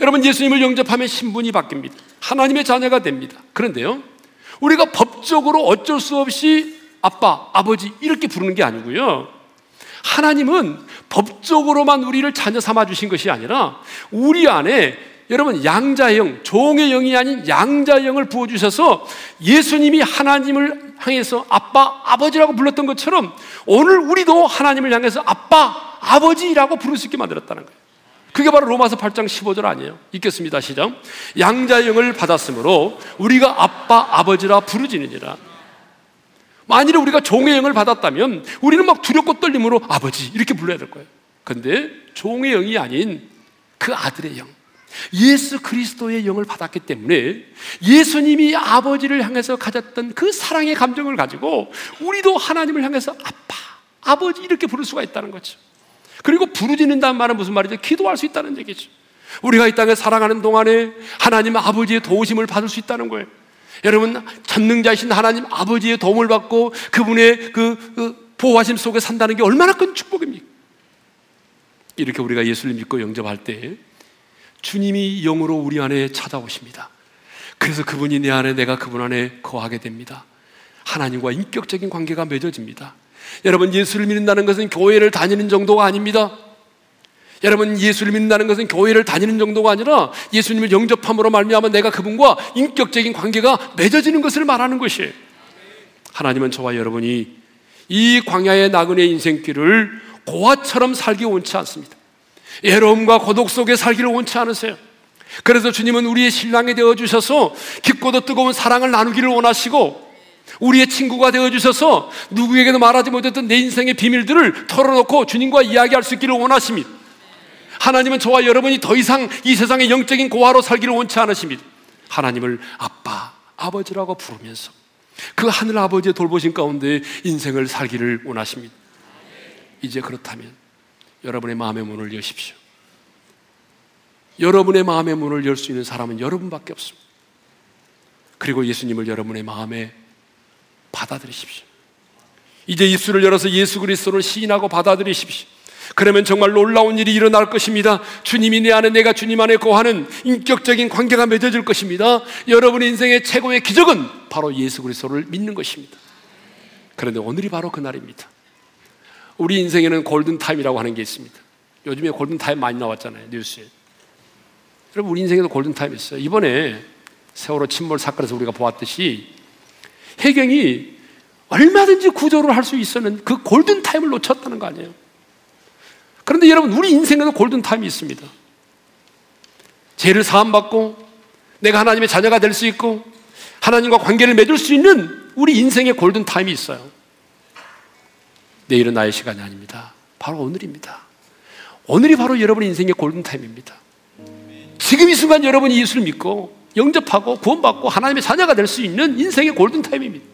S1: 여러분 예수님을 영접하면 신분이 바뀝니다. 하나님의 자녀가 됩니다. 그런데요. 우리가 법적으로 어쩔 수 없이 아빠, 아버지 이렇게 부르는 게 아니고요. 하나님은 법적으로만 우리를 자녀 삼아 주신 것이 아니라 우리 안에 여러분 양자형, 종의 영이 아닌 양자형을 부어 주셔서 예수님이 하나님을 향해서 아빠, 아버지라고 불렀던 것처럼 오늘 우리도 하나님을 향해서 아빠, 아버지라고 부를 수 있게 만들었다는 거예요. 그게 바로 로마서 8장 15절 아니에요. 읽겠습니다. 시작. 양자형을 받았으므로 우리가 아빠, 아버지라 부르지느니라. 만일에 우리가 종의 영을 받았다면 우리는 막 두렵고 떨림으로 아버지 이렇게 불러야 될 거예요. 근데 종의 영이 아닌 그 아들의 영, 예수 그리스도의 영을 받았기 때문에 예수님이 아버지를 향해서 가졌던 그 사랑의 감정을 가지고 우리도 하나님을 향해서 아빠, 아버지 이렇게 부를 수가 있다는 거죠. 그리고 부르짖는다는 말은 무슨 말이죠? 기도할 수 있다는 얘기죠. 우리가 이 땅에 살아가는 동안에 하나님 아버지의 도우심을 받을 수 있다는 거예요. 여러분, 전능자이신 하나님 아버지의 도움을 받고 그분의 그, 그 보호하심 속에 산다는 게 얼마나 큰 축복입니까? 이렇게 우리가 예수를 믿고 영접할 때 주님이 영으로 우리 안에 찾아오십니다. 그래서 그분이 내 안에 내가 그분 안에 거하게 됩니다. 하나님과 인격적인 관계가 맺어집니다. 여러분 예수를 믿는다는 것은 교회를 다니는 정도가 아닙니다. 여러분 예수를 믿는다는 것은 교회를 다니는 정도가 아니라 예수님을 영접함으로 말미암아 내가 그분과 인격적인 관계가 맺어지는 것을 말하는 것이에요. 하나님은 저와 여러분이 이 광야의 나그네 인생길을 고아처럼 살기 원치 않습니다. 외로움과 고독 속에 살기를 원치 않으세요. 그래서 주님은 우리의 신랑이 되어 주셔서 깊고도 뜨거운 사랑을 나누기를 원하시고 우리의 친구가 되어 주셔서 누구에게도 말하지 못했던 내 인생의 비밀들을 털어놓고 주님과 이야기할 수 있기를 원하십니다. 하나님은 저와 여러분이 더 이상 이 세상의 영적인 고아로 살기를 원치 않으십니다. 하나님을 아빠, 아버지라고 부르면서 그 하늘 아버지의 돌보신 가운데 인생을 살기를 원하십니다. 이제 그렇다면 여러분의 마음의 문을 여십시오. 여러분의 마음의 문을 열 수 있는 사람은 여러분밖에 없습니다. 그리고 예수님을 여러분의 마음에 받아들이십시오. 이제 입술을 열어서 예수 그리스도를 시인하고 받아들이십시오. 그러면 정말 놀라운 일이 일어날 것입니다. 주님이 내 안에 내가 주님 안에 거하는 인격적인 관계가 맺어질 것입니다. 여러분의 인생의 최고의 기적은 바로 예수 그리스도를 믿는 것입니다. 그런데 오늘이 바로 그 날입니다. 우리 인생에는 골든 타임이라고 하는 게 있습니다. 요즘에 골든 타임 많이 나왔잖아요 뉴스에. 여러분 우리 인생에도 골든 타임 있어요. 이번에 세월호 침몰 사건에서 우리가 보았듯이 해경이 얼마든지 구조를 할 수 있었는 그 골든 타임을 놓쳤다는 거 아니에요. 그런데 여러분, 우리 인생에도 골든 타임이 있습니다. 죄를 사함 받고, 내가 하나님의 자녀가 될 수 있고, 하나님과 관계를 맺을 수 있는 우리 인생의 골든 타임이 있어요. 내일은 나의 시간이 아닙니다. 바로 오늘입니다. 오늘이 바로 여러분의 인생의 골든 타임입니다. 지금 이 순간 여러분이 예수를 믿고, 영접하고, 구원받고, 하나님의 자녀가 될 수 있는 인생의 골든타임입니다.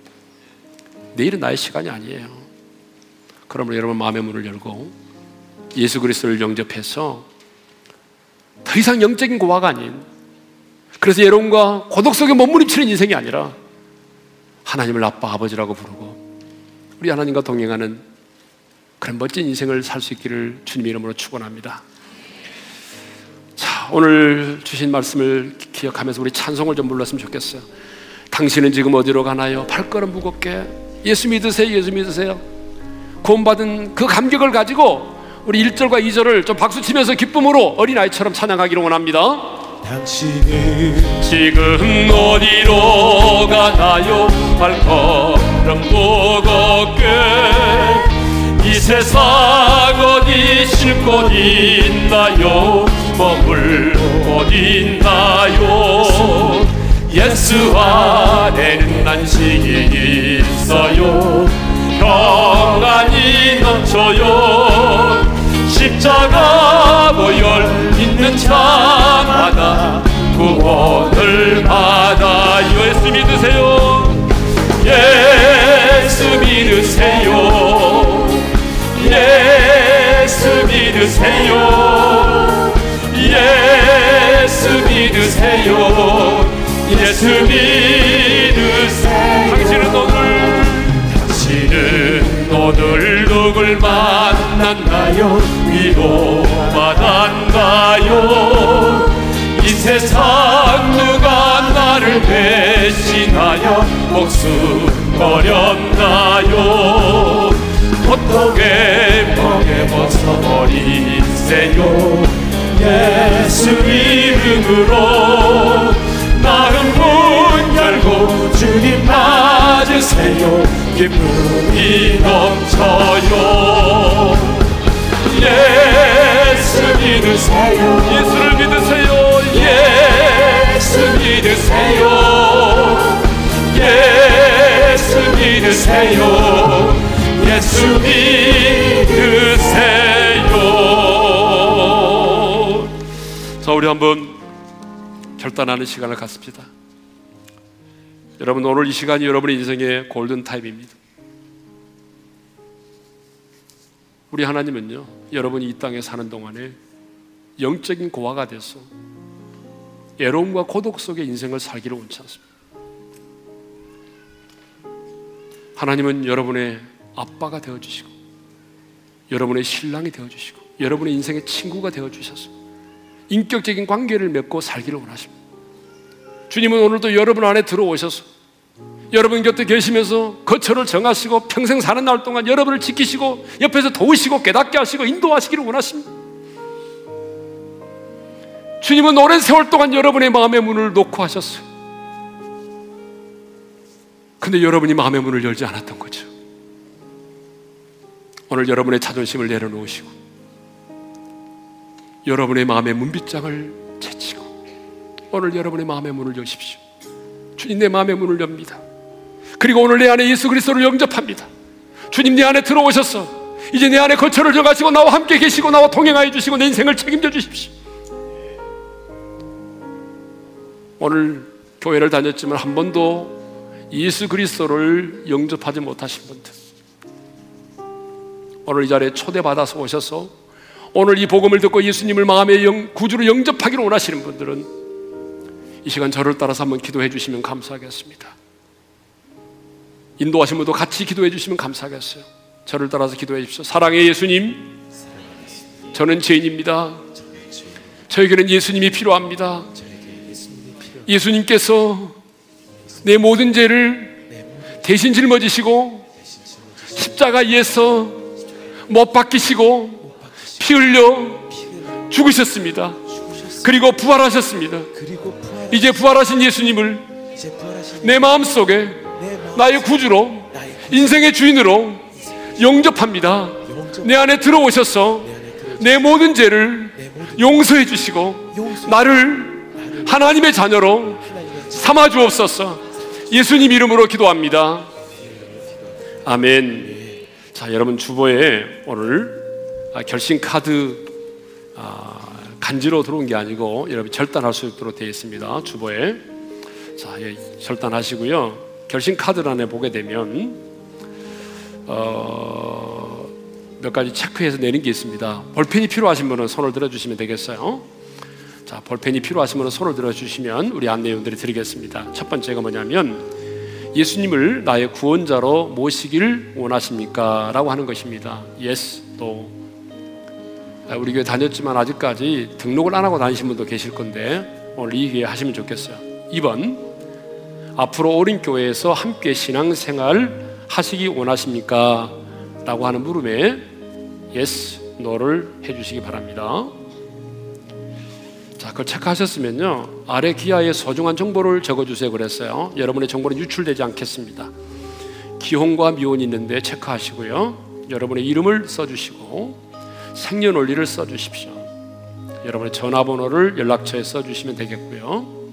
S1: 내일은 나의 시간이 아니에요. 그러므로 여러분 마음의 문을 열고, 예수 그리스도를 영접해서 더 이상 영적인 고아가 아닌 그래서 예로움과 고독 속에 몸부림치는 인생이 아니라 하나님을 아빠 아버지라고 부르고 우리 하나님과 동행하는 그런 멋진 인생을 살 수 있기를 주님의 이름으로 축원합니다. 자, 오늘 주신 말씀을 기억하면서 우리 찬송을 좀 불렀으면 좋겠어요. 당신은 지금 어디로 가나요? 발걸음 무겁게 예수 믿으세요. 예수 믿으세요. 구원받은 그 감격을 가지고 우리 1절과 2절을 좀 박수 치면서 기쁨으로 어린아이처럼 찬양하기를 원합니다.
S2: 당신은 지금 어디로 가나요? 발걸음 무겁게 이 세상 어디 쉴곳 있나요? 곳 있나요? 예수 안에는 안식이 있어요. 평안이 넘쳐요. 십자가 보혈 있는 자마다 구원을 받아요. 예수 믿으세요. 예수 믿으세요. 예수 믿으세요 예수 믿으세요. 예수 믿으세요. 당신은 오늘 당신은 오늘 누굴 만났나요? 위로받았나요? 이 세상 누가 나를 배 대신하여 목숨 버렸나요? 고통에 멍에 벗어버리세요 예수 이름으로 마음 문 열고 주님 맞으세요. 기쁨이 넘쳐요. 예수 믿으세요. 예수를 믿으세요. 예수 믿으세요. 예수 믿으세요. 예수 믿으세요
S1: 우리 한번 결단하는 시간을 갖습시다. 여러분, 오늘 이 시간이 여러분의 인생의 골든 타임입니다. 우리 하나님은요, 여러분이 이 땅에 사는 동안에 영적인 고아가 돼서 애로움과 고독 속에 인생을 살기를 원치 않습니다. 하나님은 여러분의 아빠가 되어 주시고 여러분의 신랑이 되어 주시고 여러분의 인생의 친구가 되어 주셔서 인격적인 관계를 맺고 살기를 원하십니다. 주님은 오늘도 여러분 안에 들어오셔서 여러분 곁에 계시면서 거처를 정하시고 평생 사는 날 동안 여러분을 지키시고 옆에서 도우시고 깨닫게 하시고 인도하시기를 원하십니다. 주님은 오랜 세월 동안 여러분의 마음의 문을 놓고 하셨어요. 근데 여러분이 마음의 문을 열지 않았던 거죠. 오늘 여러분의 자존심을 내려놓으시고 여러분의 마음의 문빗장을 제치고 오늘 여러분의 마음의 문을 여십시오. 주님 내 마음의 문을 엽니다. 그리고 오늘 내 안에 예수 그리스도를 영접합니다. 주님 내 안에 들어오셔서 이제 내 안에 거처를 정하시고 나와 함께 계시고 나와 동행하여 주시고 내 인생을 책임져 주십시오. 오늘 교회를 다녔지만 한 번도 예수 그리스도를 영접하지 못하신 분들 오늘 이 자리에 초대받아서 오셔서 오늘 이 복음을 듣고 예수님을 마음의 영, 구주로 영접하기를 원하시는 분들은 이 시간 저를 따라서 한번 기도해 주시면 감사하겠습니다. 인도하신 분도 같이 기도해 주시면 감사하겠어요. 저를 따라서 기도해 주십시오. 사랑의 예수님, 저는 죄인입니다. 저에게는 예수님이 필요합니다. 예수님께서 내 모든 죄를 대신 짊어지시고 십자가에서 못 박히시고 피 흘려 죽으셨습니다. 그리고 부활하셨습니다. 이제 부활하신 예수님을 내 마음 속에 나의 구주로 인생의 주인으로 영접합니다. 내 안에 들어오셔서 내 모든 죄를 용서해 주시고 나를 하나님의 자녀로 삼아 주옵소서. 예수님 이름으로 기도합니다. 아멘. 자, 여러분 주보에 오늘 결심 카드 간지로 들어온 게 아니고 여러분 절단할 수 있도록 되어 있습니다. 주보에 자, 예, 절단하시고요. 결심 카드란에 보게 되면 어, 몇 가지 체크해서 내는 게 있습니다. 볼펜이 필요하신 분은 손을 들어주시면 되겠어요. 자, 볼펜이 필요하시면 손을 들어주시면 우리 안내원들이 드리겠습니다. 첫 번째가 뭐냐면 예수님을 나의 구원자로 모시길 원하십니까? 라고 하는 것입니다. Yes, no. 우리 교회 다녔지만 아직까지 등록을 안 하고 다니신 분도 계실 건데 오늘 이 기회에 하시면 좋겠어요. 2번 앞으로 오린 교회에서 함께 신앙생활 하시기 원하십니까? 라고 하는 물음에 yes, no를 해주시기 바랍니다. 자, 그걸 체크하셨으면요. 아래 기하에 소중한 정보를 적어주세요. 그랬어요. 여러분의 정보는 유출되지 않겠습니다. 기혼과 미혼이 있는데 체크하시고요. 여러분의 이름을 써주시고 생년월일을 써주십시오. 여러분의 전화번호를 연락처에 써주시면 되겠고요.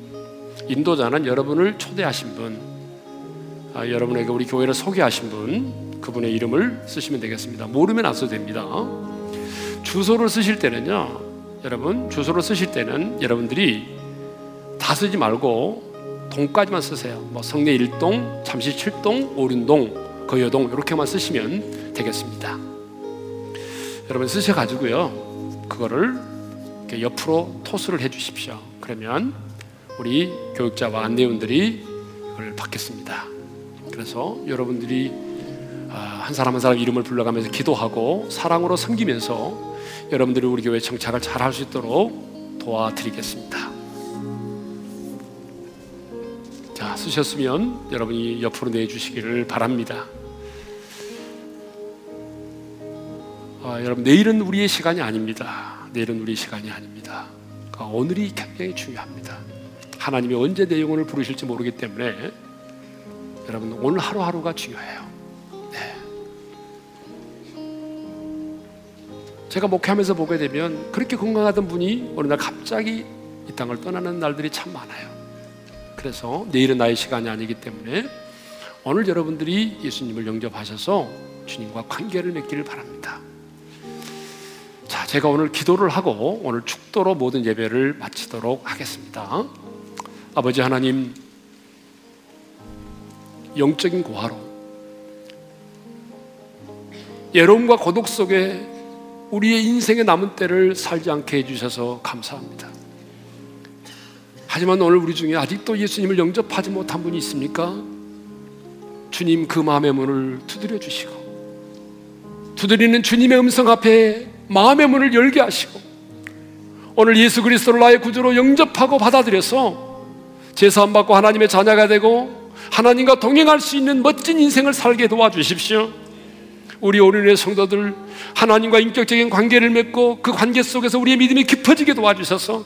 S1: 인도자는 여러분을 초대하신 분, 아, 여러분에게 우리 교회를 소개하신 분, 그분의 이름을 쓰시면 되겠습니다. 모르면 안 써도 됩니다. 주소를 쓰실 때는요. 여러분 주소를 쓰실 때는 여러분들이 다 쓰지 말고 동까지만 쓰세요. 뭐 성내 1동, 잠시 7동, 오륜동, 거여동 이렇게만 쓰시면 되겠습니다. 여러분 쓰셔 가지고요. 그거를 이렇게 옆으로 토스를 해 주십시오. 그러면 우리 교육자와 안내원들이 그걸 받겠습니다. 그래서 여러분들이 아, 한 사람 한 사람 이름을 불러가면서 기도하고 사랑으로 섬기면서 여러분들이 우리 교회 정착을 잘 할 수 있도록 도와드리겠습니다. 자, 쓰셨으면 여러분이 옆으로 내주시기를 바랍니다. 아, 여러분, 내일은 우리의 시간이 아닙니다. 내일은 우리의 시간이 아닙니다. 그러니까 오늘이 굉장히 중요합니다. 하나님이 언제 내 영혼을 부르실지 모르기 때문에 여러분, 오늘 하루하루가 중요해요. 네. 제가 목회하면서 보게 되면 그렇게 건강하던 분이 어느 날 갑자기 이 땅을 떠나는 날들이 참 많아요. 그래서 내일은 나의 시간이 아니기 때문에 오늘 여러분들이 예수님을 영접하셔서 주님과 관계를 맺기를 바랍니다. 자, 제가 오늘 기도를 하고 오늘 축도로 모든 예배를 마치도록 하겠습니다. 아버지 하나님, 영적인 고하로 예로움과 고독 속에 우리의 인생의 남은 때를 살지 않게 해주셔서 감사합니다. 하지만 오늘 우리 중에 아직도 예수님을 영접하지 못한 분이 있습니까? 주님 그 마음의 문을 두드려 주시고 두드리는 주님의 음성 앞에 마음의 문을 열게 하시고 오늘 예수 그리스도를 나의 구주로 영접하고 받아들여서 제사함 받고 하나님의 자녀가 되고 하나님과 동행할 수 있는 멋진 인생을 살게 도와주십시오. 우리 오륜의 성도들 하나님과 인격적인 관계를 맺고 그 관계 속에서 우리의 믿음이 깊어지게 도와주셔서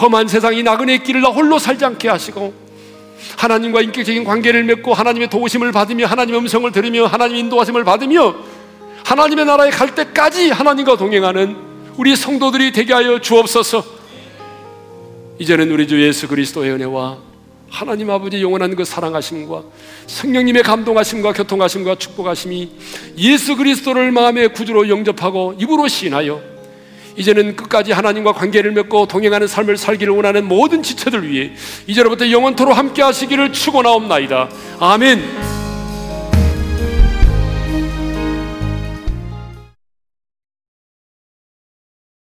S1: 험한 세상이 나그네의 길을 나 홀로 살지 않게 하시고 하나님과 인격적인 관계를 맺고 하나님의 도우심을 받으며 하나님의 음성을 들으며 하나님의 인도하심을 받으며 하나님의 나라에 갈 때까지 하나님과 동행하는 우리 성도들이 되게 하여 주옵소서. 이제는 우리 주 예수 그리스도의 은혜와 하나님 아버지 영원한 그 사랑하심과 성령님의 감동하심과 교통하심과 축복하심이 예수 그리스도를 마음의 구주로 영접하고 입으로 시인하여 이제는 끝까지 하나님과 관계를 맺고 동행하는 삶을 살기를 원하는 모든 지체들 위해 이제로부터 영원토로 함께 하시기를 축원하옵나이다. 아멘.